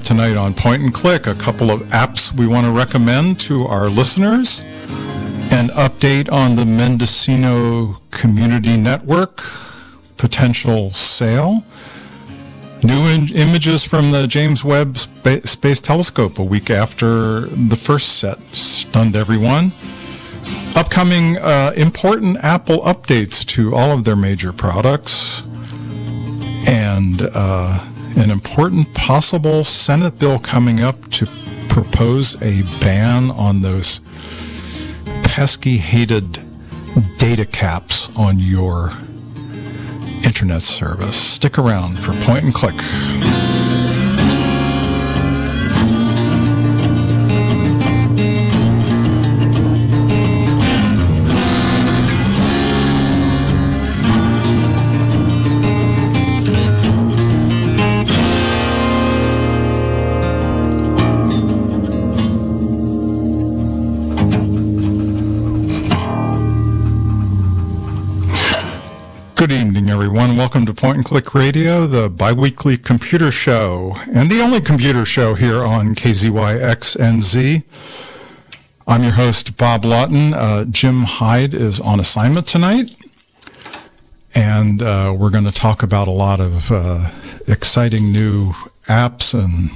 up tonight on Point and Click, a couple of apps we want to recommend to our listeners, an update on the Mendocino Community Network potential sale, new in- images from the James Webb Sp- Space Telescope a week after the first set stunned everyone. Upcoming uh, important Apple updates to all of their major products, and uh, an important possible Senate bill coming up to propose a ban on those pesky, hated data caps on your internet service. Stick around for Point and Click. Welcome to Point and Click Radio, the biweekly computer show, and the only computer show here on KZYXNZ. I'm your host, Bob Lawton. Uh, Jim Hyde is on assignment tonight, and uh, we're going to talk about a lot of uh, exciting new apps and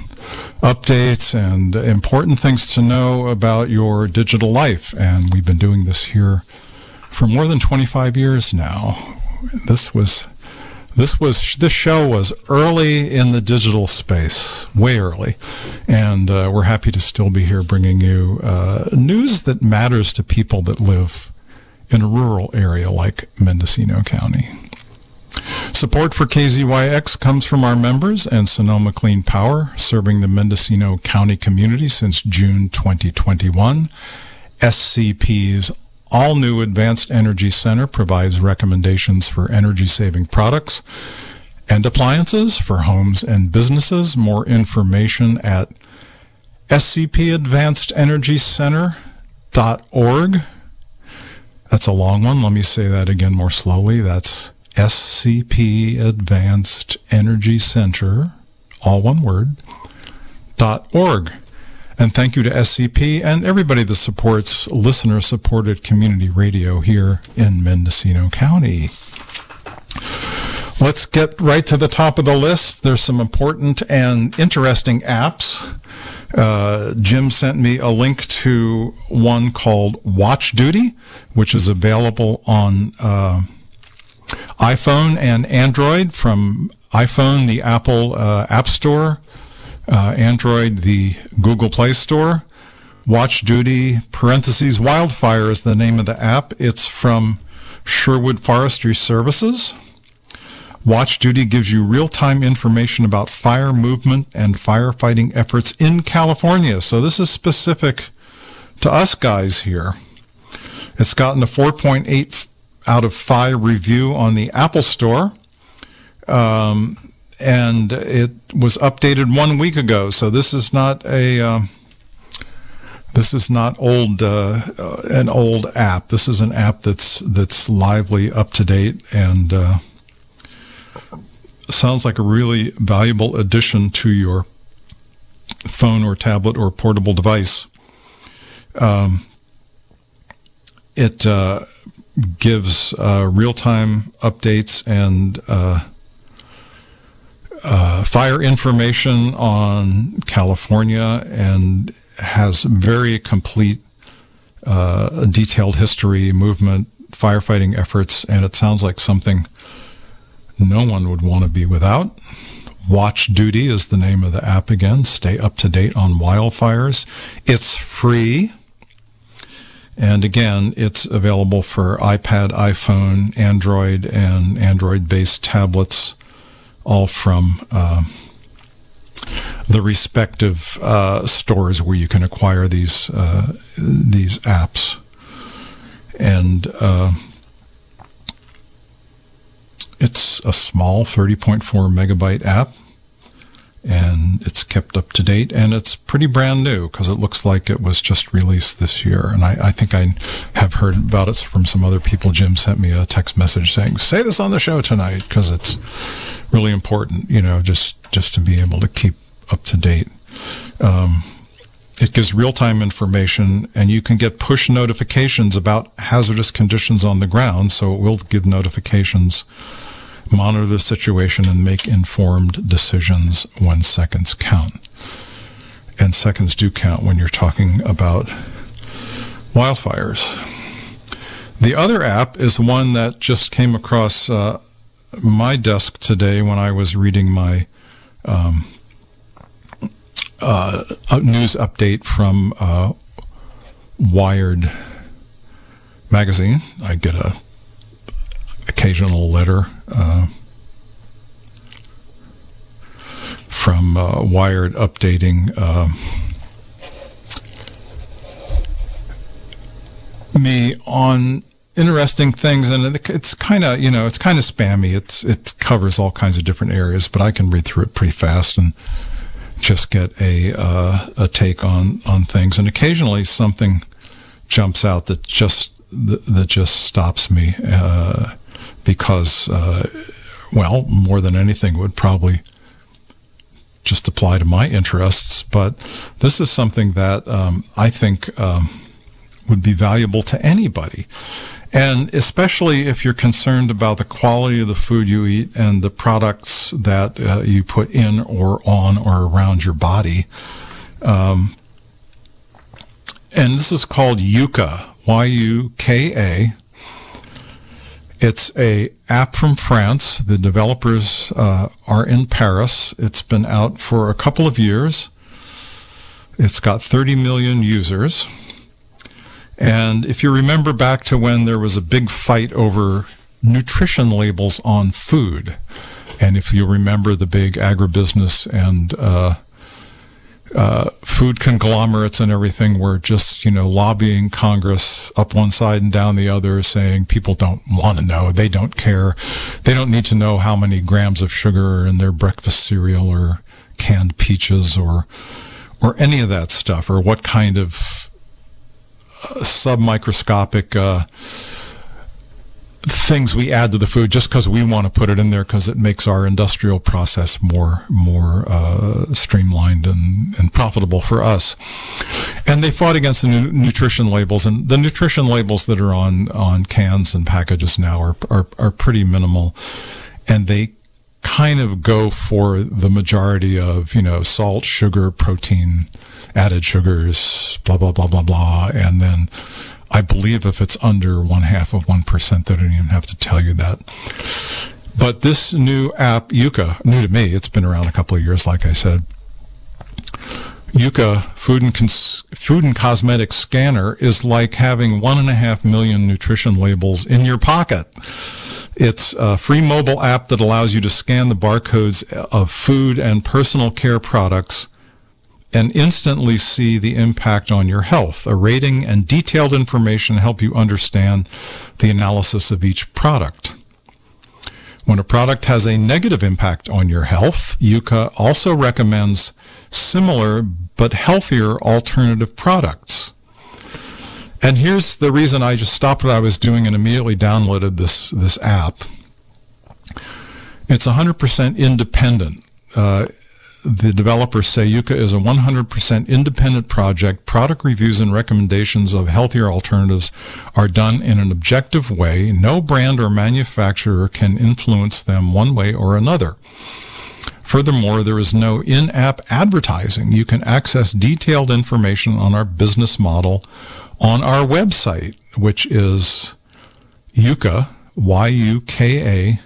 updates and important things to know about your digital life. And we've been doing this here for more than 25 years now this was this was this show was early in the digital space, way early, and uh, we're happy to still be here bringing you uh, news that matters to people that live in a rural area like Mendocino County. Support for KZYX comes from our members and Sonoma Clean Power, serving the Mendocino County community since June 2021. SCP's all new Advanced Energy Center provides recommendations for energy saving products and appliances for homes and businesses. More information at scpadvancedenergycenter.org. That's a long one. Let me say that again more slowly. That's SCP Advanced Energy Center, all one word, dot org. And thank you to SCP and everybody that supports listener supported community radio here in Mendocino County. Let's get right to the top of the list. There's some important and interesting apps. Uh, Jim sent me a link to one called Watch Duty, which is available on uh, iPhone and Android from iPhone, the Apple uh, App Store, uh, Android, the Google Play Store. Watch Duty, parentheses, Wildfire is the name of the app. It's from Sherwood Forestry Services. Watch Duty gives you real time information about fire movement and firefighting efforts in California. So this is specific to us guys here. It's gotten a 4.8 out of 5 review on the Apple Store. Um, and it was updated one week ago. So this is not a uh, this is not old uh, uh, an old app. This is an app that's that's lively, up to date, and uh, sounds like a really valuable addition to your phone or tablet or portable device. Um, it uh, gives uh, real time updates and uh, fire information on California and has very complete, uh, detailed history, movement, firefighting efforts, and it sounds like something no one would want to be without. Watch Duty is the name of the app again. Stay up to date on wildfires. It's free. And again, it's available for iPad, iPhone, Android, and Android based tablets all from uh, the respective uh, stores where you can acquire these uh, these apps, and uh, it's a small 30.4 megabyte app and it's kept up to date and it's pretty brand new because it looks like it was just released this year. And I, I, think I have heard about it from some other people. Jim sent me a text message saying, say this on the show tonight because it's really important, you know, just, just to be able to keep up to date. Um, it gives real time information, and you can get push notifications about hazardous conditions on the ground. So it will give notifications, monitor the situation, and make informed decisions when seconds count. And seconds do count when you're talking about wildfires. The other app is one that just came across uh, my desk today when I was reading my um, uh, news update from uh, Wired magazine. I get a occasional letter uh, from uh, Wired updating uh, me on interesting things, and it's kind of you know it's kind of spammy. It's it covers all kinds of different areas, but I can read through it pretty fast and just get a uh, a take on on things. And occasionally something jumps out that just that just stops me uh, because uh, well more than anything would probably just apply to my interests. But this is something that um, I think um, would be valuable to anybody. And especially if you're concerned about the quality of the food you eat and the products that uh, you put in or on or around your body. Um, and this is called Yuka, Y-U-K-A. It's a app from France. The developers uh, are in Paris. It's been out for a couple of years. It's got 30 million users. And if you remember back to when there was a big fight over nutrition labels on food, and if you remember the big agribusiness and uh, uh, food conglomerates and everything were just, you know, lobbying Congress up one side and down the other, saying people don't want to know, they don't care, they don't need to know how many grams of sugar are in their breakfast cereal or canned peaches or or any of that stuff, or what kind of submicroscopic uh, things we add to the food just because we want to put it in there because it makes our industrial process more more uh, streamlined and, and profitable for us. And they fought against the nu- nutrition labels, and the nutrition labels that are on on cans and packages now are are, are pretty minimal, and they kind of go for the majority of you know salt, sugar, protein added sugars, blah, blah, blah, blah, blah. And then I believe if it's under one half of 1%, they don't even have to tell you that. But this new app, Yuka, new to me, it's been around a couple of years, like I said. Yuka food and cons- food and cosmetics scanner is like having one and a half million nutrition labels in your pocket. It's a free mobile app that allows you to scan the barcodes of food and personal care products and instantly see the impact on your health. A rating and detailed information help you understand the analysis of each product. When a product has a negative impact on your health, Yuka also recommends similar but healthier alternative products. And here's the reason I just stopped what I was doing and immediately downloaded this, this app. It's 100% independent. Uh, the developers say Yuka is a 100% independent project. Product reviews and recommendations of healthier alternatives are done in an objective way. No brand or manufacturer can influence them one way or another. Furthermore, there is no in-app advertising. You can access detailed information on our business model on our website, which is Yuka, Y-U-K-A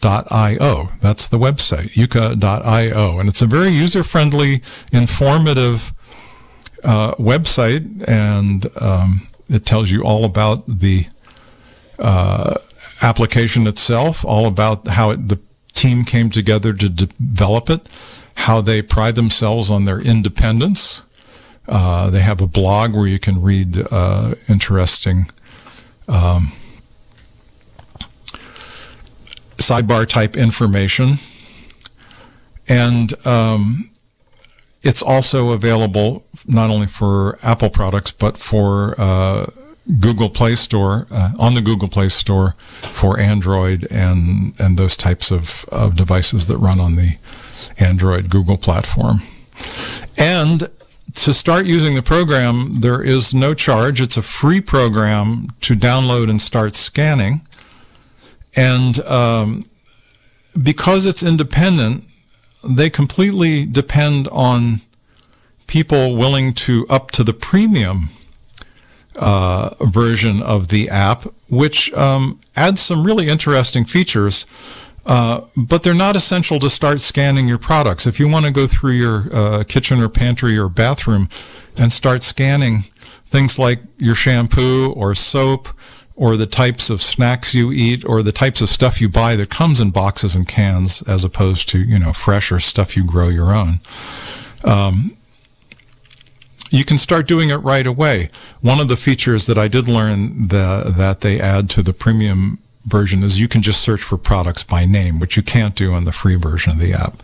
yuka.io. That's the website, yuka.io. And it's a very user friendly, informative uh, website, and um, it tells you all about the uh, application itself, all about how it, the team came together to develop it, how they pride themselves on their independence. Uh, they have a blog where you can read uh, interesting um, sidebar type information. And um, it's also available not only for Apple products, but for uh, Google Play Store, uh, on the Google Play Store for Android and, and those types of, of devices that run on the Android Google platform. And to start using the program, there is no charge. It's a free program to download and start scanning. And um, because it's independent, they completely depend on people willing to up to the premium uh, version of the app, which um, adds some really interesting features. Uh, but they're not essential to start scanning your products. If you want to go through your uh, kitchen or pantry or bathroom and start scanning things like your shampoo or soap or the types of snacks you eat or the types of stuff you buy that comes in boxes and cans as opposed to, you know, fresh or stuff you grow your own. Um, you can start doing it right away. One of the features that I did learn the, that they add to the premium version is you can just search for products by name, which you can't do on the free version of the app.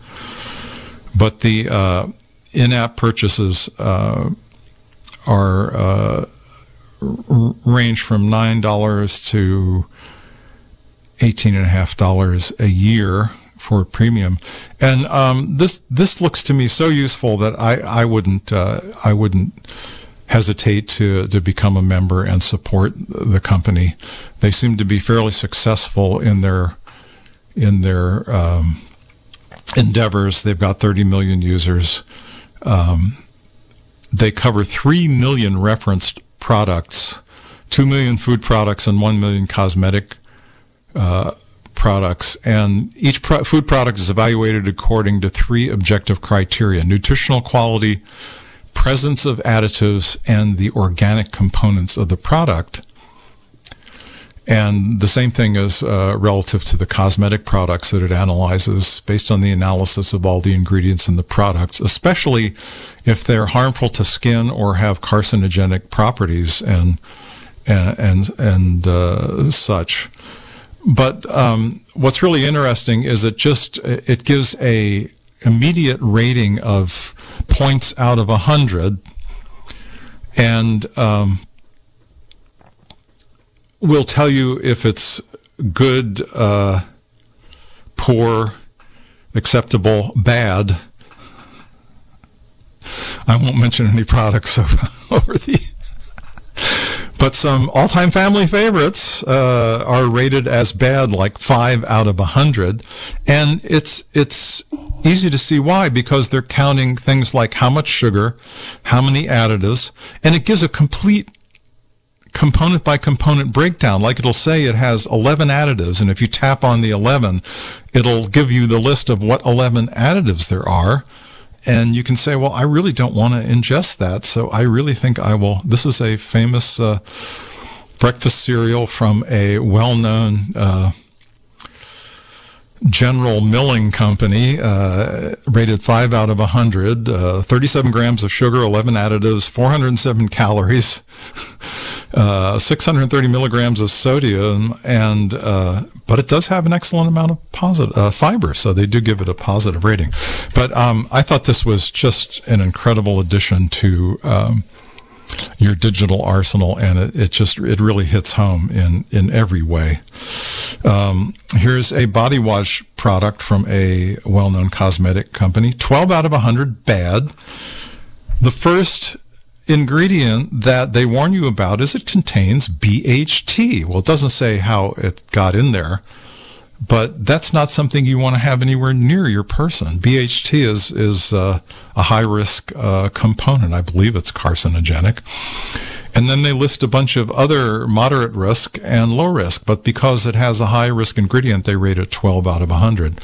But the uh, in-app purchases uh, are uh, range from nine dollars to eighteen and a half dollars a year for a premium, and um, this this looks to me so useful that I I wouldn't uh, I wouldn't hesitate to to become a member and support the company. They seem to be fairly successful in their in their um, endeavors. They've got 30 million users. Um, they cover 3 million referenced products, 2 million food products, and 1 million cosmetic uh, products. And each pro- food product is evaluated according to three objective criteria nutritional quality, presence of additives, and the organic components of the product. And the same thing is uh, relative to the cosmetic products that it analyzes based on the analysis of all the ingredients in the products, especially if they're harmful to skin or have carcinogenic properties and and and, and uh, such. But um, what's really interesting is it just it gives a immediate rating of points out of a hundred, and um, will tell you if it's good, uh, poor, acceptable, bad. I won't mention any products over, the. But some all-time family favorites uh, are rated as bad, like five out of a hundred, and it's it's easy to see why because they're counting things like how much sugar, how many additives, and it gives a complete component by component breakdown. Like it'll say it has 11 additives, and if you tap on the 11, it'll give you the list of what 11 additives there are. And you can say, well, I really don't want to ingest that, so I really think I will. This is a famous uh, breakfast cereal from a well known. Uh, General Milling Company, uh, rated 5 out of 100, uh, 37 grams of sugar, 11 additives, 407 calories, uh, 630 milligrams of sodium, and uh, but it does have an excellent amount of positive uh, fiber, so they do give it a positive rating. But um, I thought this was just an incredible addition to. Um, your digital arsenal, and it, it just it really hits home in in every way. Um, here's a body wash product from a well-known cosmetic company. Twelve out of hundred bad. The first ingredient that they warn you about is it contains BHT. Well, it doesn't say how it got in there but that's not something you want to have anywhere near your person. BHT is is uh, a high risk uh, component. I believe it's carcinogenic. And then they list a bunch of other moderate risk and low risk, but because it has a high risk ingredient, they rate it 12 out of 100.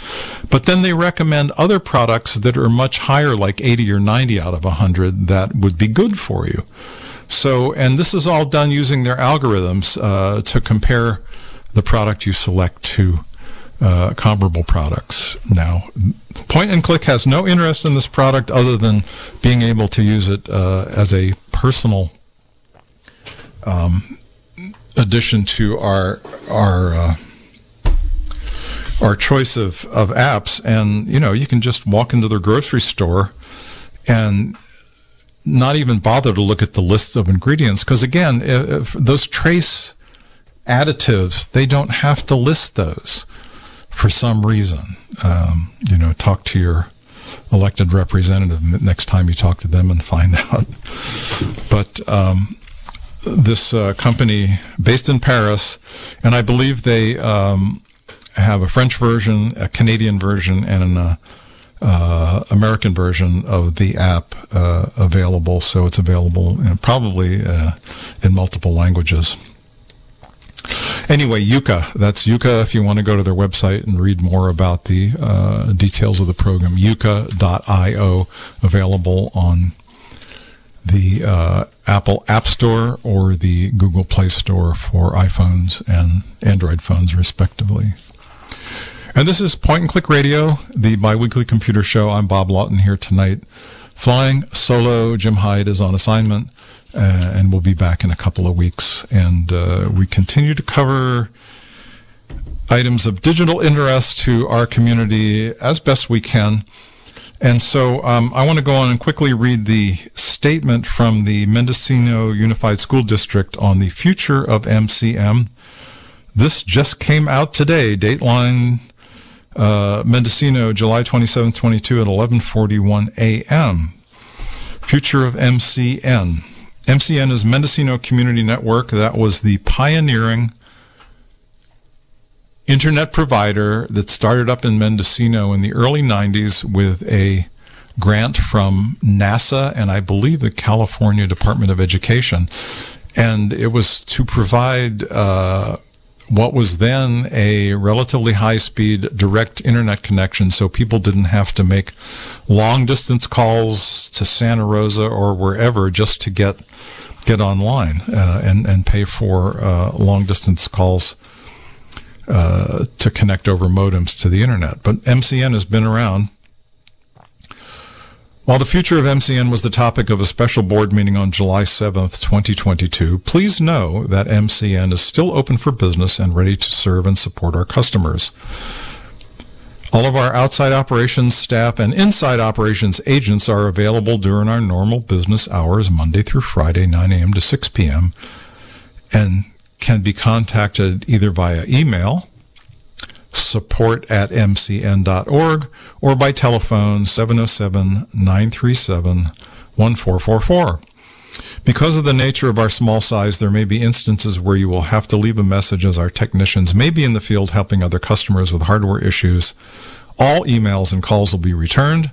But then they recommend other products that are much higher, like 80 or 90 out of 100, that would be good for you. So, and this is all done using their algorithms uh, to compare the product you select to uh, comparable products now. Point and Click has no interest in this product other than being able to use it uh, as a personal um, addition to our our uh, our choice of, of apps. And you know, you can just walk into their grocery store and not even bother to look at the list of ingredients because again, if those trace additives, they don't have to list those for some reason. Um, you know, talk to your elected representative next time you talk to them and find out. But um, this uh, company based in Paris, and I believe they um, have a French version, a Canadian version, and an uh, uh, American version of the app uh, available. So it's available know, probably uh, in multiple languages. Anyway, Yuka. That's Yuka if you want to go to their website and read more about the uh, details of the program. Yuka.io, available on the Apple App Store or the Google Play Store for iPhones and Android phones, respectively. And this is Point and Click Radio, the biweekly computer show. I'm Bob Lawton here tonight. Flying solo, Jim Hyde is on assignment, uh, and we'll be back in a couple of weeks. And uh, we continue to cover items of digital interest to our community as best we can. And so um, I want to go on and quickly read the statement from the Mendocino Unified School District on the future of MCN. This just came out today, Dateline uh, Mendocino, July 27, 22 at 11:41 a.m. Future of MCN. MCN is Mendocino Community Network. That was the pioneering internet provider that started up in Mendocino in the early 90s with a grant from NASA and I believe the California Department of Education. And it was to provide uh, what was then a relatively high speed direct internet connection so people didn't have to make long distance calls to Santa Rosa or wherever just to get get online uh, and and pay for uh, long distance calls uh, to connect over modems to the internet. But MCN has been around. While the future of MCN was the topic of a special board meeting on July 7th, 2022, please know that MCN is still open for business and ready to serve and support our customers. All of our outside operations staff and inside operations agents are available during our normal business hours, Monday through Friday, 9 a.m. to 6 p.m. And can be contacted either via email, support at mcn.org, or by telephone 707 937 1444. Because of the nature of our small size, there may be instances where you will have to leave a message as our technicians may be in the field helping other customers with hardware issues. All emails and calls will be returned.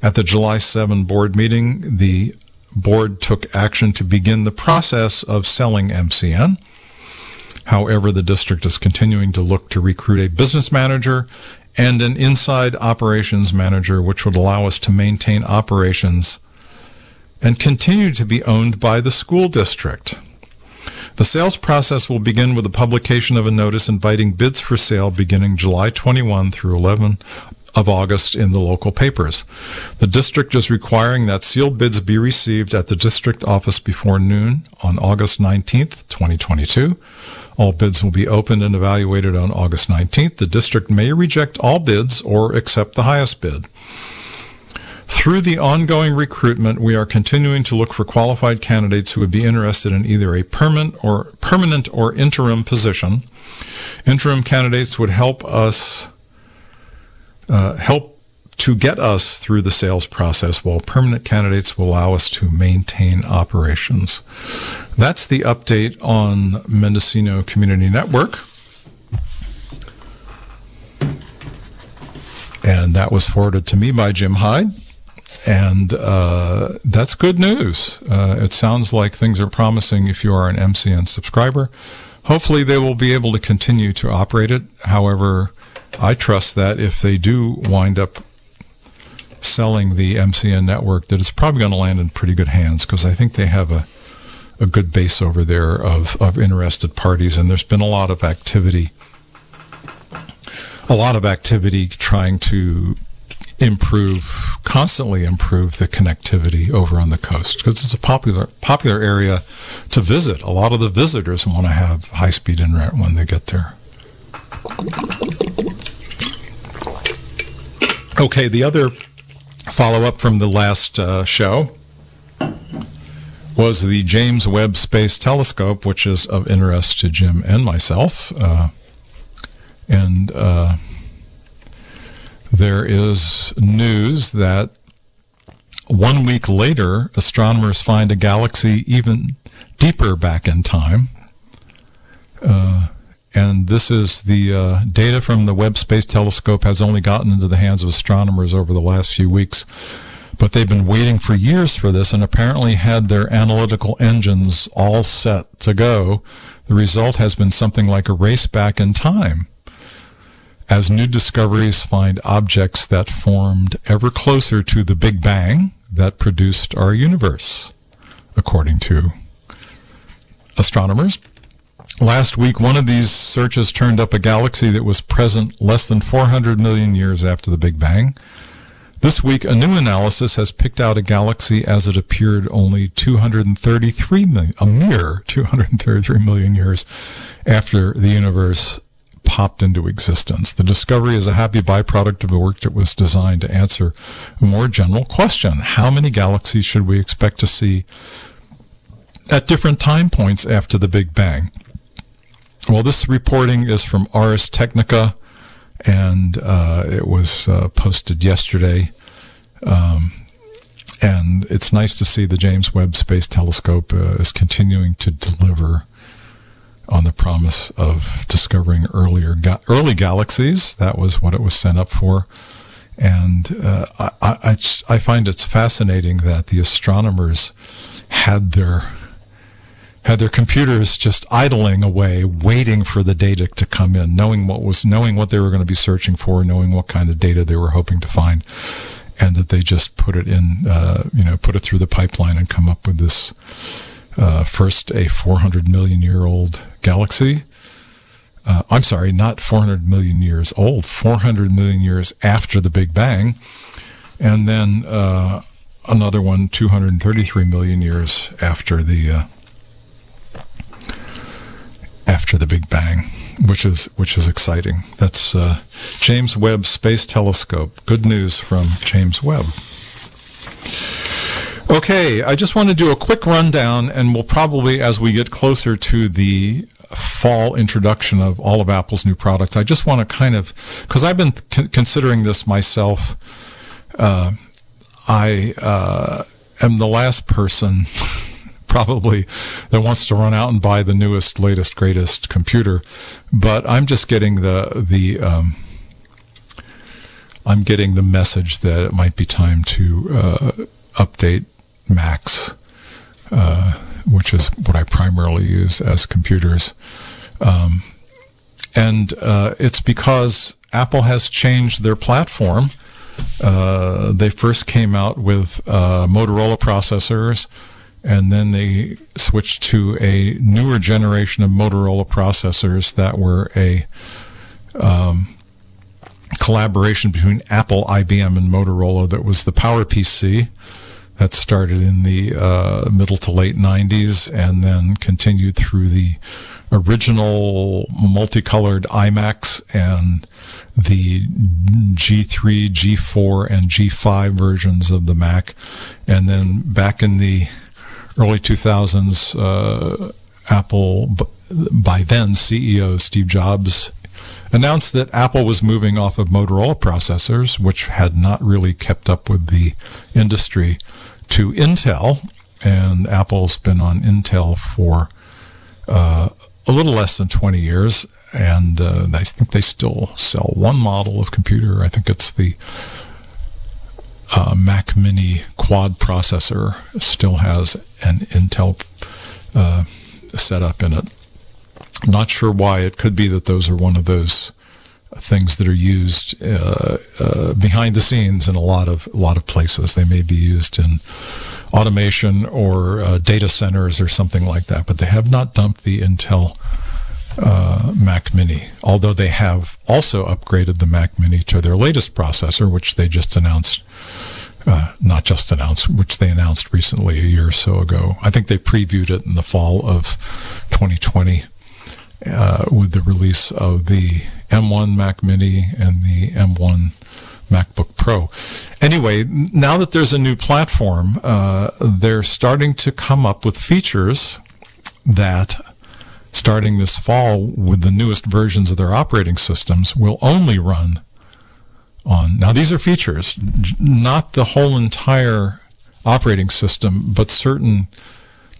At the July 7 board meeting, the board took action to begin the process of selling MCN. However, the district is continuing to look to recruit a business manager and an inside operations manager, which would allow us to maintain operations and continue to be owned by the school district. The sales process will begin with the publication of a notice inviting bids for sale beginning July 21 through 11 of August in the local papers. The district is requiring that sealed bids be received at the district office before noon on August 19th, 2022. All bids will be opened and evaluated on August 19th. The district may reject all bids or accept the highest bid. Through the ongoing recruitment, we are continuing to look for qualified candidates who would be interested in either a permanent or permanent or interim position. Interim candidates would help us uh, help to get us through the sales process, while permanent candidates will allow us to maintain operations. That's the update on Mendocino Community Network. And that was forwarded to me by Jim Hyde. And uh, that's good news. Uh, it sounds like things are promising if you are an MCN subscriber. Hopefully, they will be able to continue to operate it. However, I trust that if they do wind up selling the MCN network, that it's probably going to land in pretty good hands because I think they have a a good base over there of, of interested parties, and there's been a lot of activity, a lot of activity trying to improve, constantly improve the connectivity over on the coast because it's a popular popular area to visit. A lot of the visitors want to have high speed internet when they get there. Okay, the other follow up from the last uh, show was the James Webb Space Telescope, which is of interest to Jim and myself. Uh, and uh, there is news that one week later, astronomers find a galaxy even deeper back in time. Uh, and this is the uh, data from the Webb Space Telescope has only gotten into the hands of astronomers over the last few weeks. But they've been waiting for years for this and apparently had their analytical engines all set to go. The result has been something like a race back in time as new discoveries find objects that formed ever closer to the Big Bang that produced our universe, according to astronomers. Last week, one of these searches turned up a galaxy that was present less than 400 million years after the Big Bang. This week, a new analysis has picked out a galaxy as it appeared only 233 million, a mere 233 million years after the universe popped into existence. The discovery is a happy byproduct of the work that was designed to answer a more general question. How many galaxies should we expect to see at different time points after the Big Bang? Well, this reporting is from Ars Technica, and uh, it was uh, posted yesterday. Um, and it's nice to see the James Webb Space Telescope uh, is continuing to deliver on the promise of discovering earlier ga- early galaxies. That was what it was sent up for. And uh, I, I, I, find it's fascinating that the astronomers had their had their computers just idling away, waiting for the data to come in, knowing what was knowing what they were going to be searching for, knowing what kind of data they were hoping to find, and that they just put it in, uh, you know, put it through the pipeline and come up with this uh, first a 400 million year old galaxy. Uh, I'm sorry, not 400 million years old, 400 million years after the Big Bang. And then uh, another one 233 million years after the uh, after the Big Bang, which is which is exciting. That's uh, James Webb Space Telescope. Good news from James Webb. Okay, I just want to do a quick rundown, and we'll probably, as we get closer to the fall introduction of all of Apple's new products, I just want to kind of, because I've been considering this myself. Uh, I uh, am the last person, probably, that wants to run out and buy the newest, latest, greatest computer, but I'm just getting the the. Um, I'm getting the message that it might be time to uh, update Macs, uh, which is what I primarily use as computers. Um, and uh, it's because Apple has changed their platform. Uh, they first came out with uh, Motorola processors, and then they switched to a newer generation of Motorola processors that were a um, collaboration between Apple, IBM, and Motorola that was the PowerPC that started in the uh, middle to late 90s and then continued through the original multicolored iMacs and the G3, G4, and G5 versions of the Mac. And then back in the early 2000s, uh, Apple, by then CEO Steve Jobs, announced that Apple was moving off of Motorola processors, which had not really kept up with the industry, to Intel, and Apple's been on Intel for uh, a little less than 20 years, and uh, I think they still sell one model of computer. I think it's the uh, Mac Mini quad processor, still has an Intel uh, setup in it. Not sure why. It could be that those are one of those things that are used uh, uh, behind the scenes in a lot of a lot of places. They may be used in automation or uh, data centers or something like that, but they have not dumped the Intel uh, Mac Mini. Although they have also upgraded the Mac Mini to their latest processor, which they just announced. Uh, not just announced, which they announced recently a year or so ago. I think they previewed it in the fall of 2020 uh, with the release of the M1 Mac Mini and the M1 MacBook Pro. Anyway, now that there's a new platform, uh, they're starting to come up with features that, starting this fall with the newest versions of their operating systems, will only run on. Now, these are features, not the whole entire operating system, but certain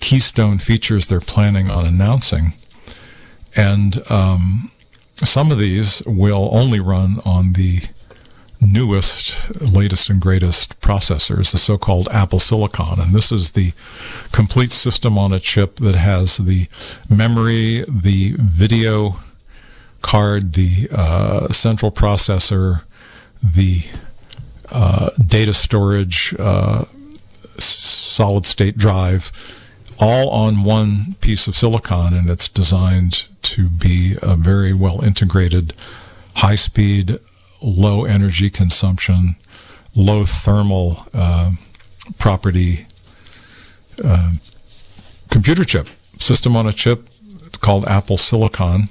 keystone features they're planning on announcing. And um, some of these will only run on the newest, latest, and greatest processors, the so called Apple Silicon. And this is the complete system on a chip that has the memory, the video card, the uh, central processor, the uh, data storage, uh, solid state drive, all on one piece of silicon, and it's designed to be a very well integrated, high speed, low energy consumption, low thermal uh, property uh, computer chip, system on a chip called Apple Silicon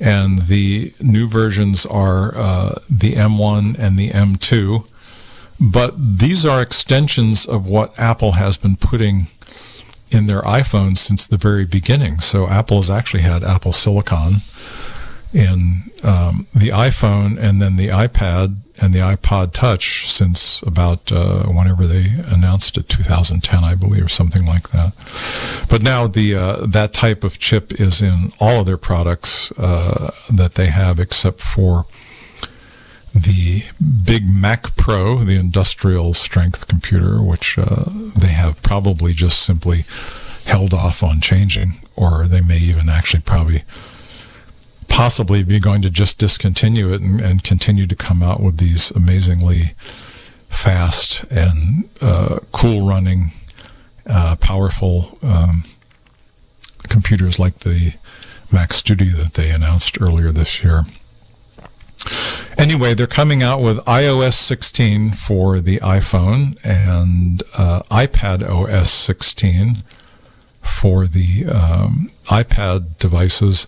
and the new versions are uh, the M1 and the M2. But these are extensions of what Apple has been putting in their iPhones since the very beginning. So Apple has actually had Apple Silicon in um, the iPhone and then the iPad and the iPod Touch since about uh, whenever they announced it, 2010, I believe, or something like that. But now the uh, that type of chip is in all of their products uh, that they have, except for the big Mac Pro, the industrial strength computer, which uh, they have probably just simply held off on changing, or they may even actually probably possibly be going to just discontinue it and, and continue to come out with these amazingly fast and uh, cool running, uh, powerful um, computers like the Mac Studio that they announced earlier this year. Anyway, they're coming out with iOS 16 for the iPhone and uh, iPad OS 16 for the um, iPad devices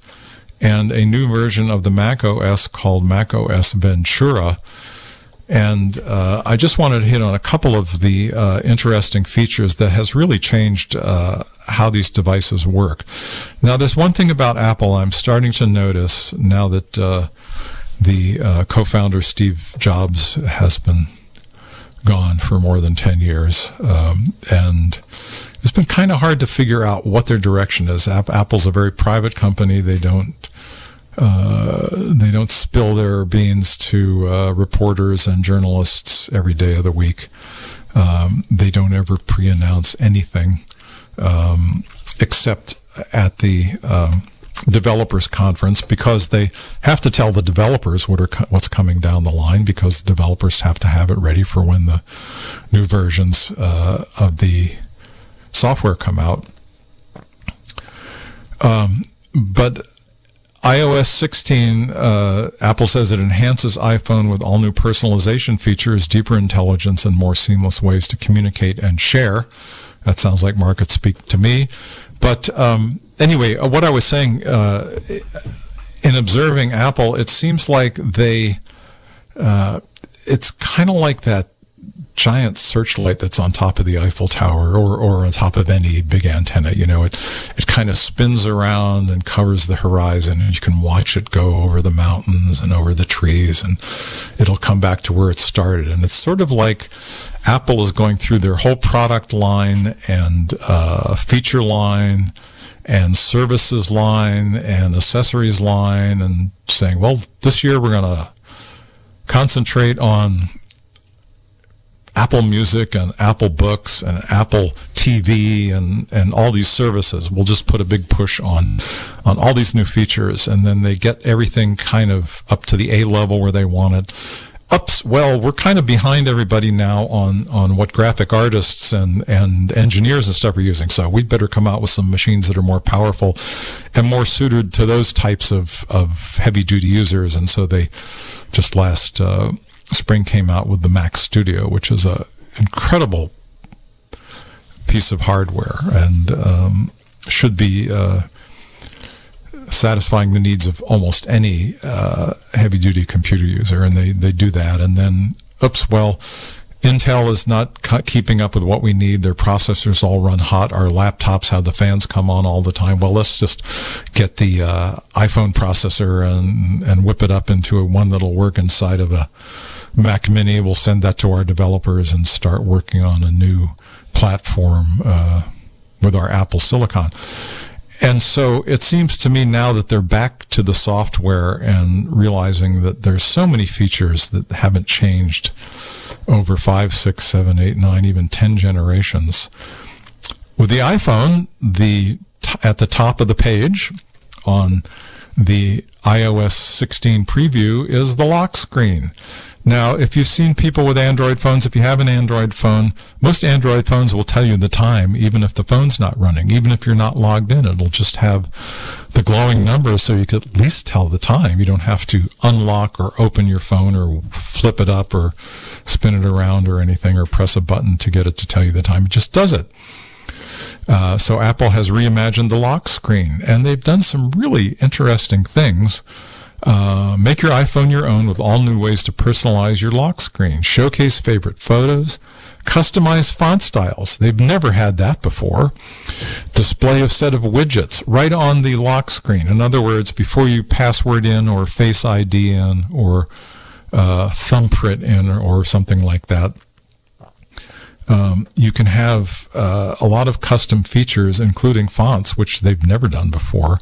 and a new version of the Mac OS called Mac OS Ventura. And uh, I just wanted to hit on a couple of the uh, interesting features that has really changed uh, how these devices work. Now, there's one thing about Apple I'm starting to notice now that uh, the uh, co-founder Steve Jobs has been gone for more than 10 years. Um, and it's been kind of hard to figure out what their direction is. Apple's a very private company. They don't uh, they don't spill their beans to uh, reporters and journalists every day of the week. Um, they don't ever pre-announce anything um, except at the um, developers conference because they have to tell the developers what are what's coming down the line because the developers have to have it ready for when the new versions uh, of the software come out. Um, but iOS 16, uh, Apple says it enhances iPhone with all new personalization features, deeper intelligence, and more seamless ways to communicate and share. That sounds like market speak to me. But um, anyway, uh, what I was saying uh, in observing Apple, it seems like they, uh, it's kind of like that giant searchlight that's on top of the Eiffel Tower or, or on top of any big antenna. You know, it, it kind of spins around and covers the horizon and you can watch it go over the mountains and over the trees and it'll come back to where it started. And it's sort of like Apple is going through their whole product line and uh, feature line and services line and accessories line and saying, well, this year we're going to concentrate on Apple Music and Apple Books and Apple TV and, and all these services. We'll just put a big push on on all these new features, and then they get everything kind of up to the A level where they want it. Ups, well, we're kind of behind everybody now on, on what graphic artists and, and engineers and stuff are using. So we'd better come out with some machines that are more powerful and more suited to those types of, of heavy duty users. And so they just last, uh, Spring came out with the Mac Studio, which is a incredible piece of hardware and um, should be uh, satisfying the needs of almost any uh, heavy duty computer user, and they, they do that. And then, oops, well, Intel is not keeping up with what we need. Their processors all run hot. Our laptops have the fans come on all the time. Well, let's just get the uh, iPhone processor and and whip it up into a one that'll work inside of a Mac Mini. We'll send that to our developers and start working on a new platform uh, with our Apple Silicon. And so it seems to me now that they're back to the software and realizing that there's so many features that haven't changed over five, six, seven, eight, nine, even ten generations. With the iPhone, the at the top of the page on the iOS 16 preview is the lock screen. Now, if you've seen people with Android phones, if you have an Android phone, most Android phones will tell you the time, even if the phone's not running. Even if you're not logged in, it'll just have the glowing number so you can at least tell the time. You don't have to unlock or open your phone or flip it up or spin it around or anything or press a button to get it to tell you the time. It just does it. Uh, so Apple has reimagined the lock screen, and they've done some really interesting things. Uh, make your iPhone your own with all new ways to personalize your lock screen. Showcase favorite photos. Customize font styles. They've never had that before. Display a set of widgets right on the lock screen. In other words, before you password in or Face ID in or uh, thumbprint in or, or something like that, um, you can have uh, a lot of custom features, including fonts, which they've never done before.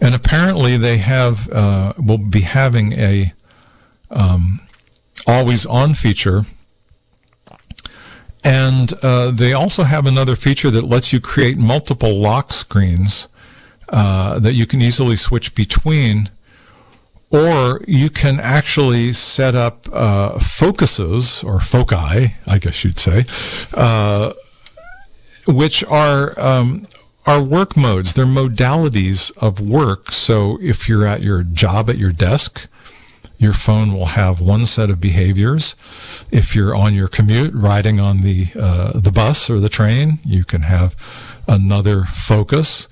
And apparently, they have uh, will be having a um, always on feature. And uh, they also have another feature that lets you create multiple lock screens uh, that you can easily switch between or you can actually set up uh, focuses or foci, I guess you'd say, uh, which are um, are work modes. They're modalities of work. So if you're at your job at your desk, your phone will have one set of behaviors. If you're on your commute, riding on the uh, the bus or the train, you can have another focus.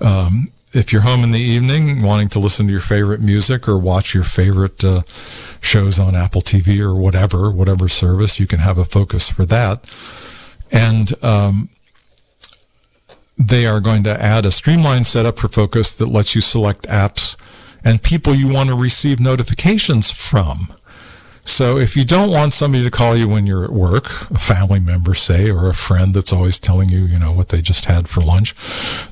Um, if you're home in the evening wanting to listen to your favorite music or watch your favorite uh, shows on Apple TV or whatever, whatever service, you can have a focus for that. And um, they are going to add a streamlined setup for Focus that lets you select apps and people you want to receive notifications from. So if you don't want somebody to call you when you're at work, a family member, say, or a friend that's always telling you, you know, what they just had for lunch,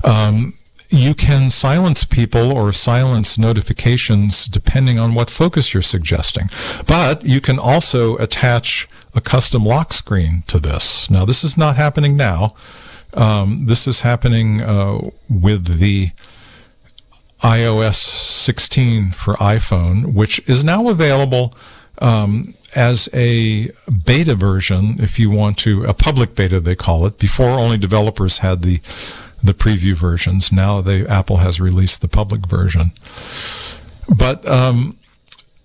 um, you can silence people or silence notifications depending on what focus you're suggesting. But you can also attach a custom lock screen to this. Now, this is not happening now. Um, this is happening uh, with the iOS 16 for iPhone, which is now available um, as a beta version, if you want to, a public beta, they call it. Before, only developers had the the preview versions. Now they Apple has released the public version. But um,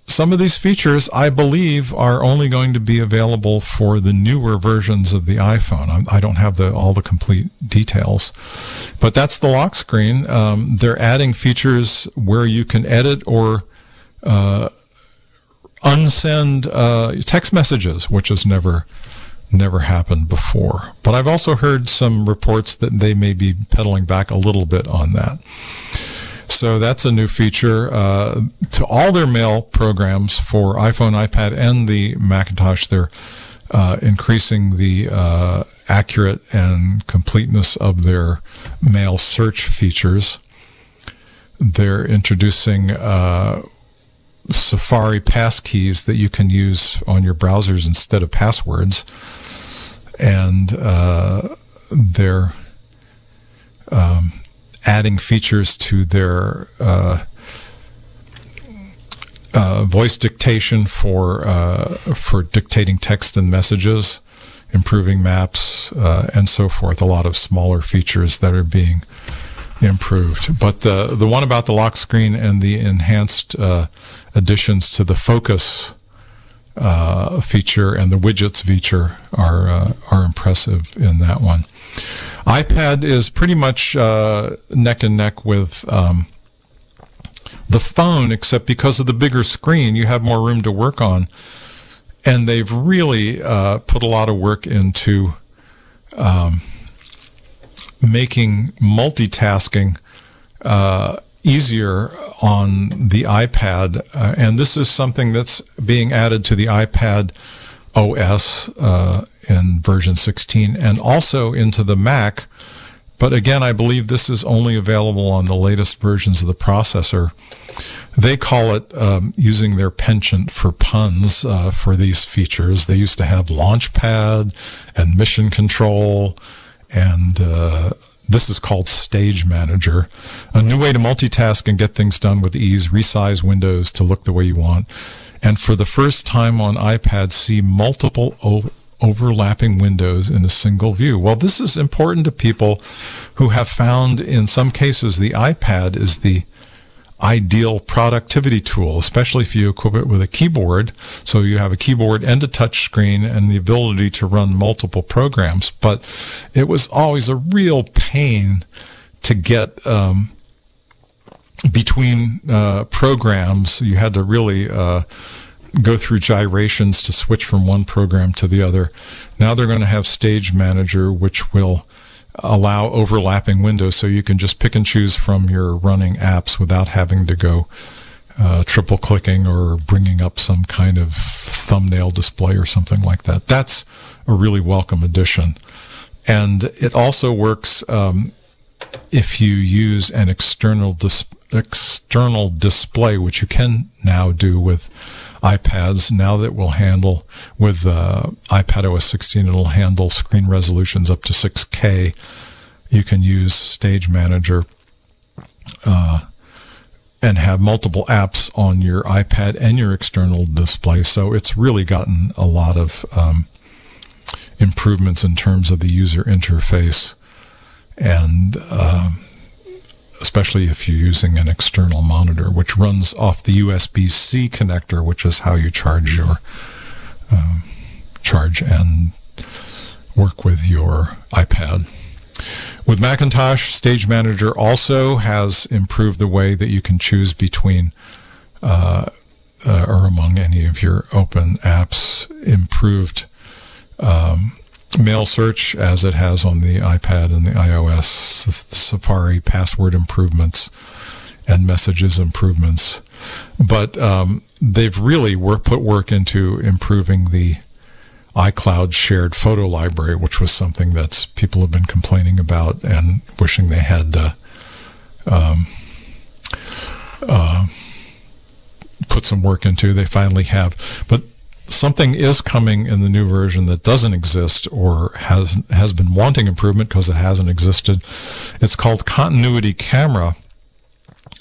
some of these features, I believe, are only going to be available for the newer versions of the iPhone. I'm, I do not have the, all the complete details, but that's the lock screen. Um, they're adding features where you can edit or uh, unsend uh, text messages, which is never never happened before. But I've also heard some reports that they may be pedaling back a little bit on that. So that's a new feature uh, to all their mail programs for iPhone, iPad, and the Macintosh. They're uh, increasing the uh, accurate and completeness of their mail search features. They're introducing Safari passkeys that you can use on your browsers instead of passwords and uh, they're um, adding features to their uh, uh, voice dictation for uh, for dictating text and messages, improving maps, uh, and so forth. A lot of smaller features that are being improved. But the the one about the lock screen and the enhanced uh, additions to the focus uh, feature and the widgets feature are uh, are impressive in that one. iPad is pretty much uh, neck and neck with um, the phone, except because of the bigger screen, you have more room to work on, and they've really uh, put a lot of work into um, making multitasking uh, easier on the iPad, uh, and this is something that's being added to the iPad OS uh, in version 16 and also into the Mac. But again, I believe this is only available on the latest versions of the processor. They call it um, using their penchant for puns uh, for these features. They used to have Launchpad and Mission Control, and uh, this is called Stage Manager, a new way to multitask and get things done with ease. Resize windows to look the way you want and for the first time on iPad, see multiple o- overlapping windows in a single view. Well, this is important to people who have found, in some cases, the iPad is the ideal productivity tool, especially if you equip it with a keyboard. So you have a keyboard and a touch screen and the ability to run multiple programs. But it was always a real pain to get um, between uh, programs, you had to really uh, go through gyrations to switch from one program to the other. Now they're going to have Stage Manager, which will allow overlapping windows so you can just pick and choose from your running apps without having to go uh, triple clicking or bringing up some kind of thumbnail display or something like that. That's a really welcome addition. And it also works um, if you use an external display external display, which you can now do with iPads. Now that will handle with uh, iPad OS 16, it'll handle screen resolutions up to 6K. You can use Stage Manager uh, and have multiple apps on your iPad and your external display. So it's really gotten a lot of um, improvements in terms of the user interface and. Um, especially if you're using an external monitor, which runs off the USB C connector, which is how you charge your um, charge and work with your iPad. With Macintosh, Stage Manager also has improved the way that you can choose between uh, uh, or among any of your open apps, improved um, mail search as it has on the iPad and the iOS, Safari password improvements and messages improvements. But um, they've really work, put work into improving the iCloud shared photo library, which was something that people have been complaining about and wishing they had uh, um, uh, put some work into. They finally have. But something is coming in the new version that doesn't exist or has has been wanting improvement because it hasn't existed. It's called continuity camera.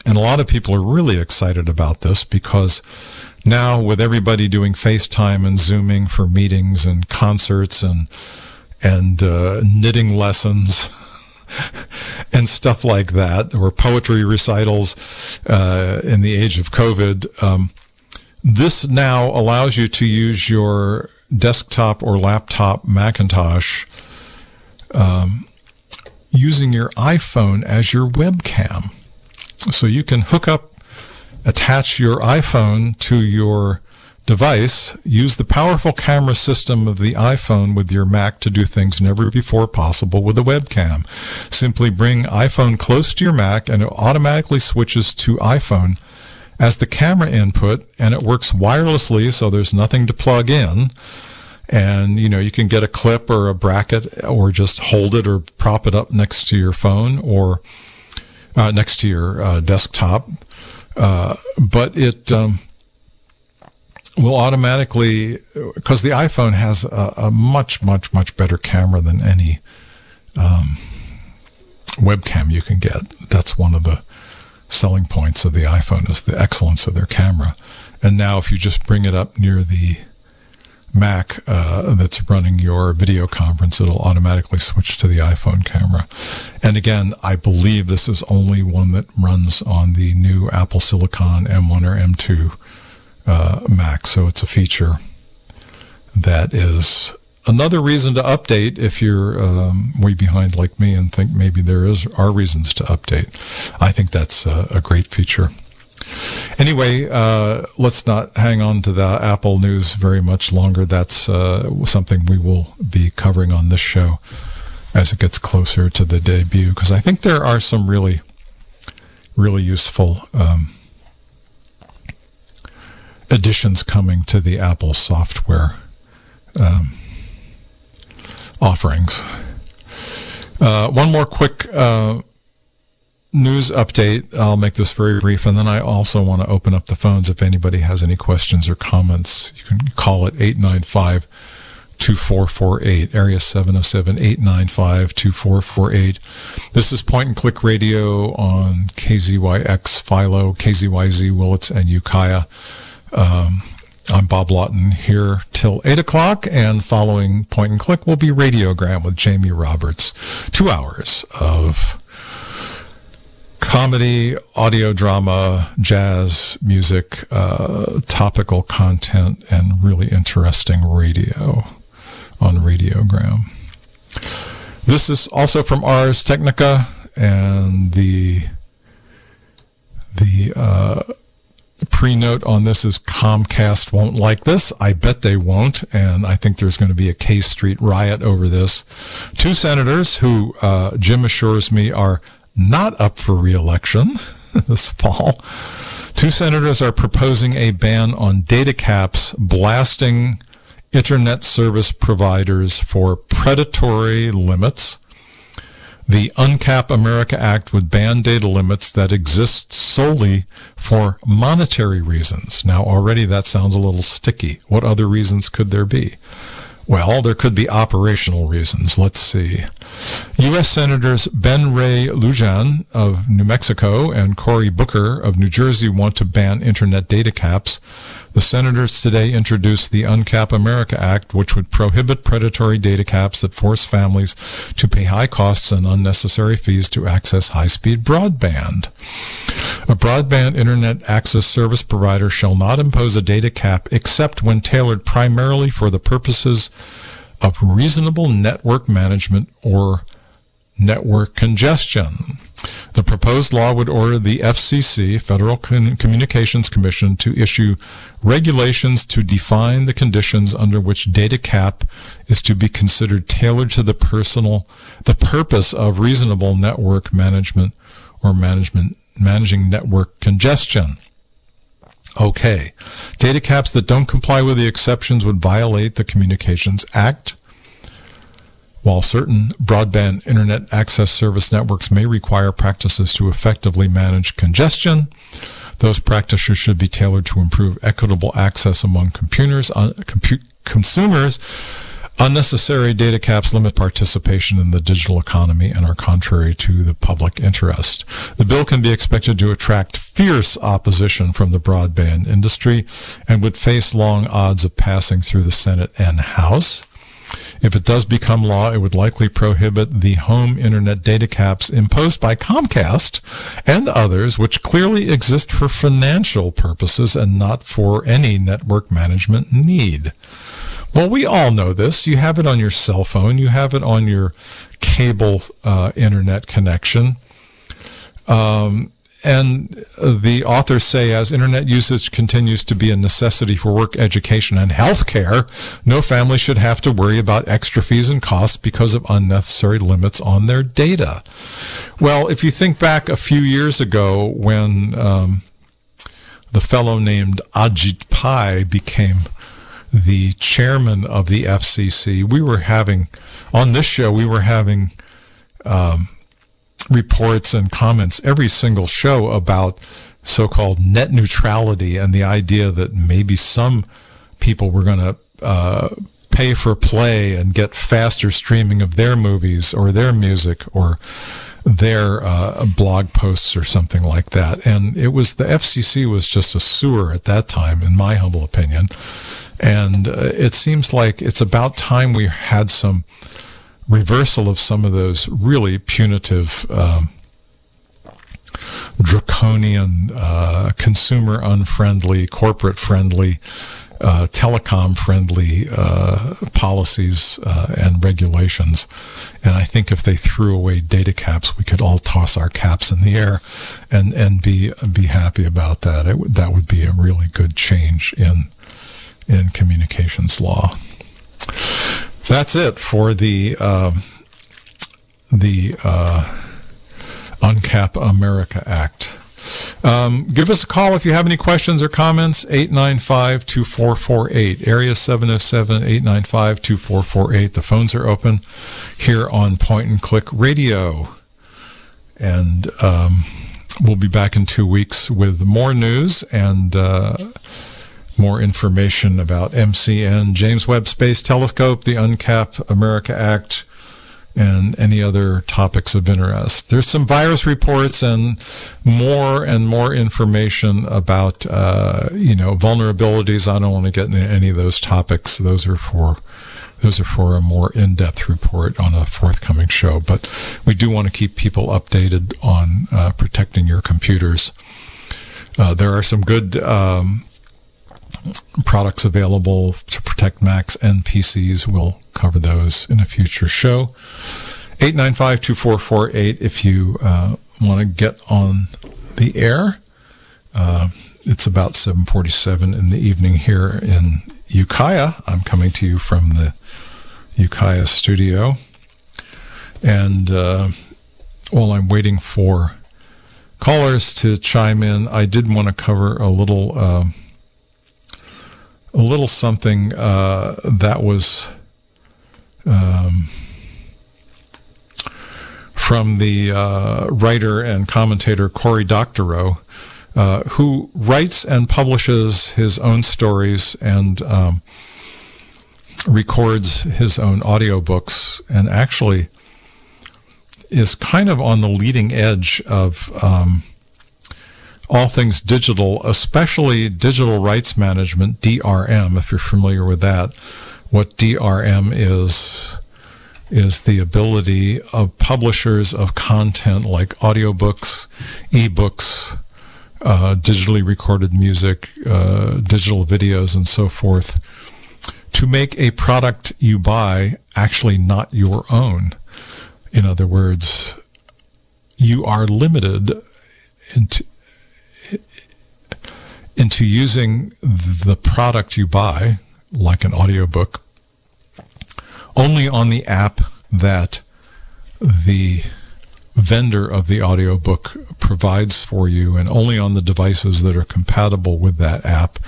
And a lot of people are really excited about this because now with everybody doing FaceTime and Zooming for meetings and concerts and and uh, knitting lessons and stuff like that, or poetry recitals uh, in the age of COVID, um, this now allows you to use your desktop or laptop Macintosh um, using your iPhone as your webcam. So you can hook up, attach your iPhone to your device, use the powerful camera system of the iPhone with your Mac to do things never before possible with a webcam. Simply bring iPhone close to your Mac and it automatically switches to iPhone as the camera input and it works wirelessly so there's nothing to plug in. And you know you can get a clip or a bracket or just hold it or prop it up next to your phone or uh, next to your uh, desktop. Uh, but it um, will automatically because the iphone has a, a, much much much better camera than any um, webcam you can get. That's one of the selling points of the iPhone is the excellence of their camera. And now, if you just bring it up near the Mac uh, that's running your video conference, it'll automatically switch to the iPhone camera. And again, I believe this is only one that runs on the new Apple Silicon M1 or M2 uh, Mac. So it's a feature that is another reason to update if you're um, way behind like me and think maybe there is are reasons to update. I think that's a, a great feature. Anyway, uh, let's not hang on to the Apple news very much longer. That's uh, something we will be covering on this show as it gets closer to the debut because I think there are some really really useful um, additions coming to the Apple software um, offerings. Uh, one more quick uh, news update. I'll make this very brief, and then I also want to open up the phones if anybody has any questions or comments. You can call it 895 2448, area 707 895 2448. This is point and click radio on KZYX, Philo, KZYZ, Willits, and Ukiah. Um, I'm Bob Lawton here till 8 o'clock, and following Point and Click will be Radiogram with Jamie Roberts. Two hours of comedy, audio drama, jazz, music, uh, topical content, and really interesting radio on Radiogram. This is also from Ars Technica, and the the uh, pre-note on this is Comcast won't like this. I bet they won't, and I think there's going to be a K Street riot over this. Two senators who uh, Jim assures me are not up for re-election this fall. Two senators are proposing a ban on data caps blasting internet service providers for predatory limits the UNCAP America Act would ban data limits that exist solely for monetary reasons. Now, already that sounds a little sticky. What other reasons could there be? Well, there could be operational reasons. Let's see. U.S. Senators Ben Ray Lujan of New Mexico and Cory Booker of New Jersey want to ban internet data caps. The senators today introduced the UNCAP America Act, which would prohibit predatory data caps that force families to pay high costs and unnecessary fees to access high-speed broadband. A broadband internet access service provider shall not impose a data cap except when tailored primarily for the purposes of reasonable network management or network congestion. The proposed law would order the FCC, Federal Communications Commission, to issue regulations to define the conditions under which data cap is to be considered tailored to the personal, the purpose of reasonable network management or management managing network congestion. Okay. Data caps that don't comply with the exceptions would violate the Communications Act. While certain broadband internet access service networks may require practices to effectively manage congestion, those practices should be tailored to improve equitable access among computers, uh, compu- consumers. Unnecessary data caps limit participation in the digital economy and are contrary to the public interest. The bill can be expected to attract fierce opposition from the broadband industry and would face long odds of passing through the Senate and House. If it does become law, it would likely prohibit the home internet data caps imposed by Comcast and others, which clearly exist for financial purposes and not for any network management need. Well, we all know this. You have it on your cell phone, you have it on your cable uh, internet connection. Um, and the authors say as internet usage continues to be a necessity for work, education, and healthcare, no family should have to worry about extra fees and costs because of unnecessary limits on their data. Well, if you think back a few years ago when um, the fellow named Ajit Pai became the chairman of the FCC, we were having, on this show, we were having um, reports and comments every single show about so called net neutrality and the idea that maybe some people were going to uh, pay for play and get faster streaming of their movies or their music or their uh, blog posts or something like that. And it was the FCC was just a sewer at that time, in my humble opinion. And uh, it seems like it's about time we had some reversal of some of those really punitive. Um, draconian, uh, consumer unfriendly, corporate friendly, uh, telecom friendly uh, policies uh, and regulations. And I think if they threw away data caps, we could all toss our caps in the air and, and be be happy about that. It, that would be a really good change in in communications law. That's it for the um, the uh, UNCAP America Act. Um, give us a call if you have any questions or comments. 895 2448. Area 707 895 2448. The phones are open here on Point and Click Radio. And um, we'll be back in two weeks with more news and. Uh, more information about MCN, James Webb Space Telescope, the UNCAP America Act, and any other topics of interest. There's some virus reports and more and more information about, uh, you know, vulnerabilities. I don't want to get into any of those topics. Those are for those are for a more in-depth report on a forthcoming show. But we do want to keep people updated on uh, protecting your computers. Uh, there are some good um, products available to protect Macs and PCs. We'll cover those in a future show. 895-2448 if you uh, want to get on the air. Uh, it's about 7.47 in the evening here in Ukiah. I'm coming to you from the Ukiah studio. And uh, while I'm waiting for callers to chime in, I did want to cover a little uh, a little something uh, that was um, from the uh, writer and commentator Cory Doctorow, uh, who writes and publishes his own stories and um, records his own audiobooks and actually is kind of on the leading edge of um, all things digital, especially digital rights management, DRM, if you're familiar with that. What DRM is, is the ability of publishers of content like audiobooks, ebooks, uh, digitally recorded music, uh, digital videos, and so forth, to make a product you buy actually not your own. In other words, you are limited into, into using the product you buy, like an audiobook, only on the app that the vendor of the audiobook provides for you and only on the devices that are compatible with that app.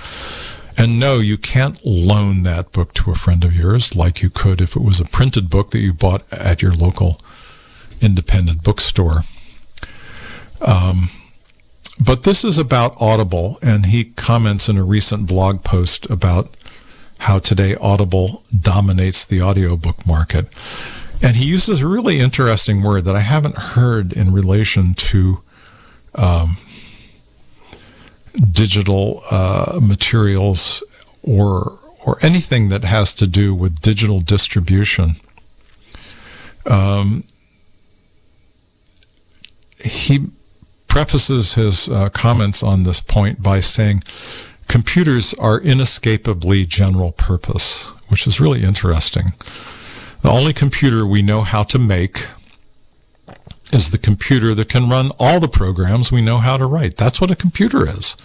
And no, you can't loan that book to a friend of yours like you could if it was a printed book that you bought at your local independent bookstore. Um, but this is about Audible, and he comments in a recent blog post about how today Audible dominates the audiobook market. And he uses a really interesting word that I haven't heard in relation to um, digital uh, materials or or anything that has to do with digital distribution. Um, he prefaces his uh, comments on this point by saying computers are inescapably general purpose, which is really interesting. The only computer we know how to make is the computer that can run all the programs we know how to write. That's what a computer is.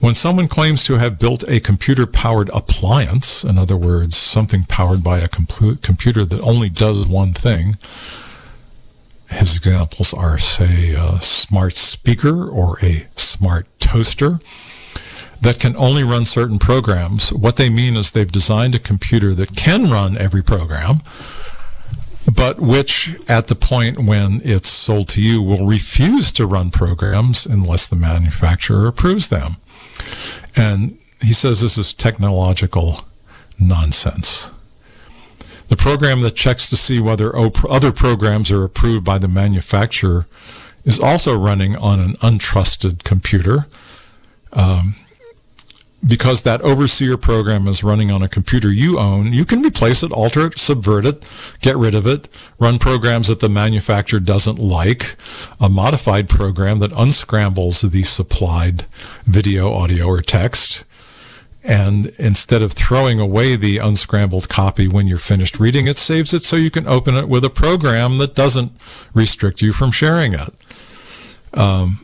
When someone claims to have built a computer powered appliance, in other words, something powered by a computer that only does one thing, his examples are, say, a smart speaker or a smart toaster that can only run certain programs. What they mean is they've designed a computer that can run every program, but which, at the point when it's sold to you, will refuse to run programs unless the manufacturer approves them. And he says this is technological nonsense. The program that checks to see whether other programs are approved by the manufacturer is also running on an untrusted computer. Um, because that overseer program is running on a computer you own, you can replace it, alter it, subvert it, get rid of it, run programs that the manufacturer doesn't like, a modified program that unscrambles the supplied video, audio, or text, and instead of throwing away the unscrambled copy when you're finished reading it, saves it so you can open it with a program that doesn't restrict you from sharing it. Um,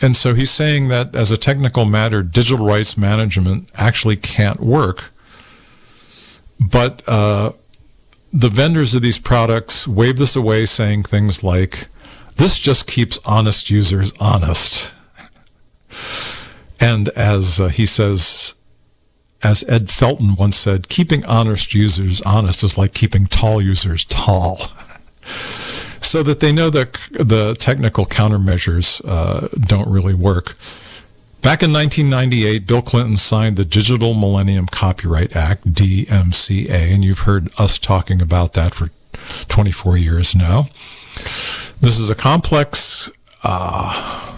and so he's saying that as a technical matter, digital rights management actually can't work. But uh, the vendors of these products wave this away, saying things like, This just keeps honest users honest. And as uh, he says, as Ed Felten once said, keeping honest users honest is like keeping tall users tall. so that they know that the technical countermeasures uh, don't really work. Back in 1998, Bill Clinton signed the Digital Millennium Copyright Act, DMCA, and you've heard us talking about that for 24 years now. This is a complex, uh,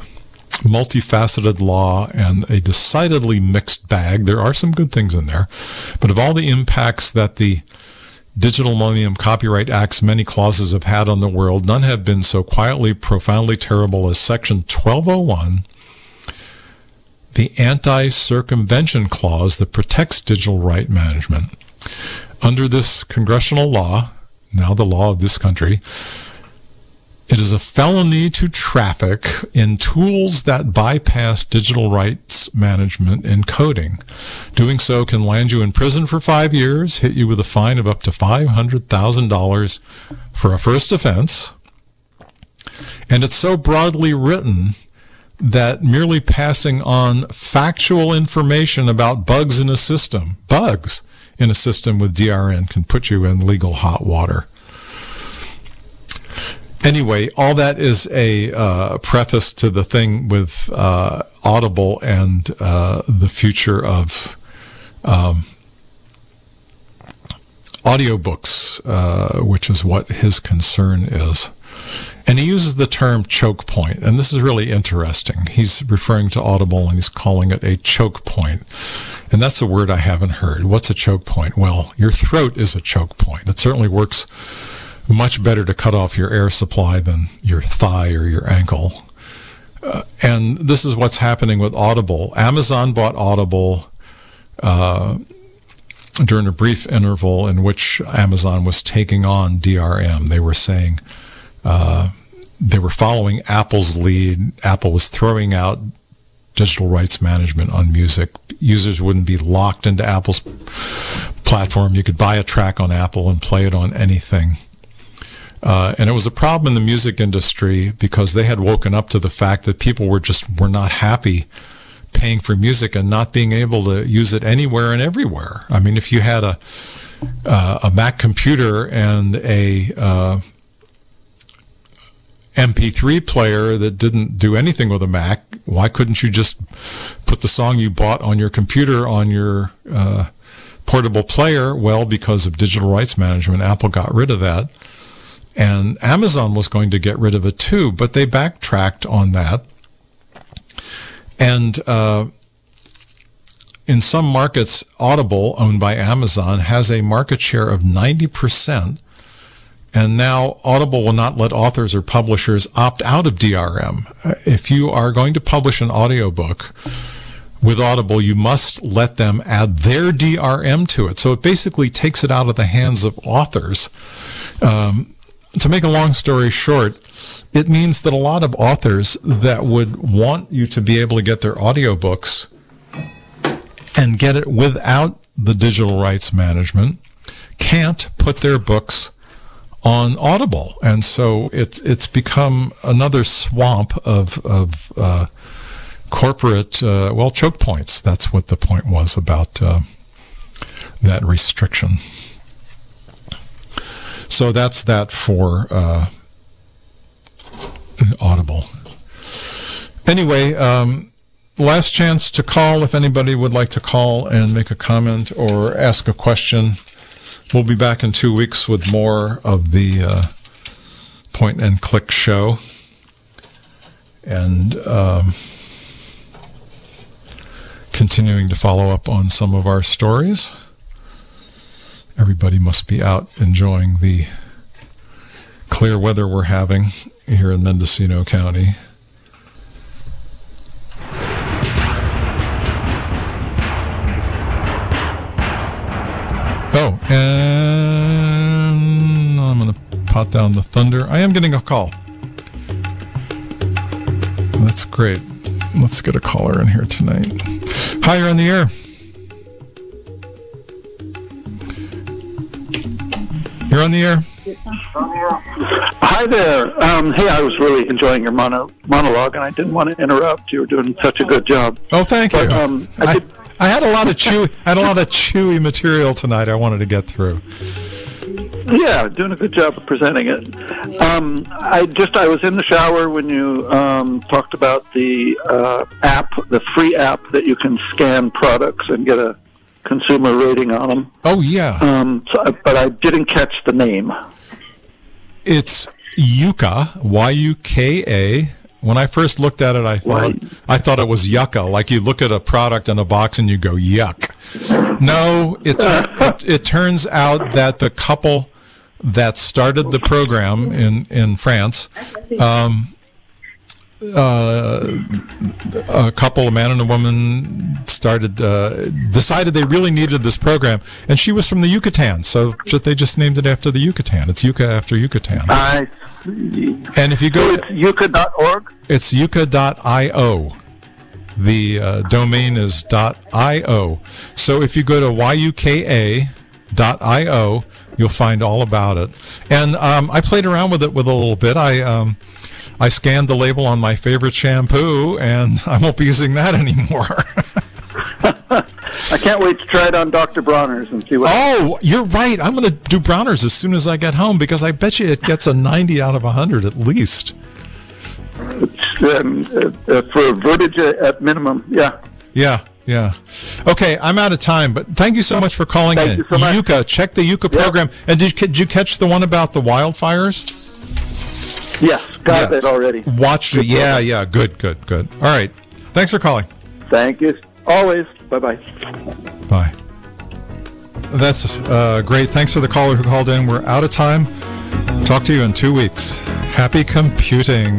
multifaceted law and a decidedly mixed bag. There are some good things in there, but of all the impacts that the Digital Millennium Copyright Act's many clauses have had on the world, none have been so quietly, profoundly terrible as Section 1201 the anti circumvention clause that protects digital right management. Under this congressional law, now the law of this country, it is a felony to traffic in tools that bypass digital rights management and coding. Doing so can land you in prison for five years, hit you with a fine of up to $500,000 for a first offense. And it's so broadly written that merely passing on factual information about bugs in a system, bugs in a system with DRM can put you in legal hot water. Anyway, all that is a uh, preface to the thing with uh, Audible and uh, the future of um, audiobooks, uh, which is what his concern is. And he uses the term choke point, and this is really interesting. He's referring to Audible and he's calling it a choke point. And that's a word I haven't heard. What's a choke point? Well, your throat is a choke point. It certainly works much better to cut off your air supply than your thigh or your ankle. Uh, and this is what's happening with Audible. Amazon bought Audible uh, during a brief interval in which Amazon was taking on DRM. They were saying, uh, they were following Apple's lead. Apple was throwing out digital rights management on music. Users wouldn't be locked into Apple's platform. You could buy a track on Apple and play it on anything. Uh, and it was a problem in the music industry because they had woken up to the fact that people were just were not happy paying for music and not being able to use it anywhere and everywhere. I mean, if you had a uh, a Mac computer and a uh, MP3 player that didn't do anything with a Mac, why couldn't you just put the song you bought on your computer on your uh, portable player? Well, because of digital rights management, Apple got rid of that. And Amazon was going to get rid of it too, but they backtracked on that. And uh, in some markets, Audible, owned by Amazon, has a market share of 90% and now Audible will not let authors or publishers opt out of DRM. If you are going to publish an audiobook with Audible, you must let them add their DRM to it. So it basically takes it out of the hands of authors. Um, to make a long story short, it means that a lot of authors that would want you to be able to get their audiobooks and get it without the digital rights management can't put their books on Audible, and so it's it's become another swamp of of uh, corporate uh, well choke points. That's what the point was about uh, that restriction. So that's that for uh, Audible. Anyway. Um, last chance to call if anybody would like to call and make a comment or ask a question. We'll be back in two weeks with more of the uh, point and click show. And um, continuing to follow up on some of our stories. Everybody must be out enjoying the clear weather we're having here in Mendocino County. Oh, and I'm going to pot down the thunder. I am getting a call. That's great. Let's get a caller in here tonight. Hi, you're on the air. You're on the air. Hi there. Um, hey, I was really enjoying your mono- monologue, and I didn't want to interrupt. You were doing such a good job. Oh, thank But, you. um, I I, I had a lot of chewy, had a lot of chewy material tonight. I wanted to get through. Yeah, doing a good job of presenting it. Um, I just I was in the shower when you um, talked about the uh, app, the free app that you can scan products and get a consumer rating on them. Oh yeah, Um, so, but I didn't catch the name. it's Yuka, Y U K A. When I first looked at it, I thought Why? I thought it was yucca. Like you look at a product in a box and you go yuck. No, it it, it turns out that the couple that started the program in in France, um, uh, a couple, a man and a woman, started uh, decided they really needed this program, and she was from the Yucatan, so just, they just named it after the Yucatan. It's Yuka after Yucatan. I see. And if you So go, it's yuka.org? it's yuka.io. The uh, domain is .io. So if you go to yuka.io, you'll find all about it. And um, I played around with it with a little bit. I um, I scanned the label on my favorite shampoo, and I won't be using that anymore. I can't wait to try it on Dr. Bronner's and see what. oh, you're right. I'm going to do Bronner's as soon as I get home because I bet you it gets a 90 out of 100 at least. Um, uh, uh, for vertige at minimum. Yeah. Yeah, yeah. Okay, I'm out of time, but thank you so much for calling Thank in. you so much. Yuka, check the Yuka Yeah. program. And did, did you catch the one about the wildfires? Yes. Got Yes. that already. Watched it. Yeah, yeah. Good, good, good. All right. Thanks for calling. Thank you. Always. Bye bye. Bye. That's uh, great. Thanks for the caller who called in. We're out of time. Talk to you in two weeks. Happy computing.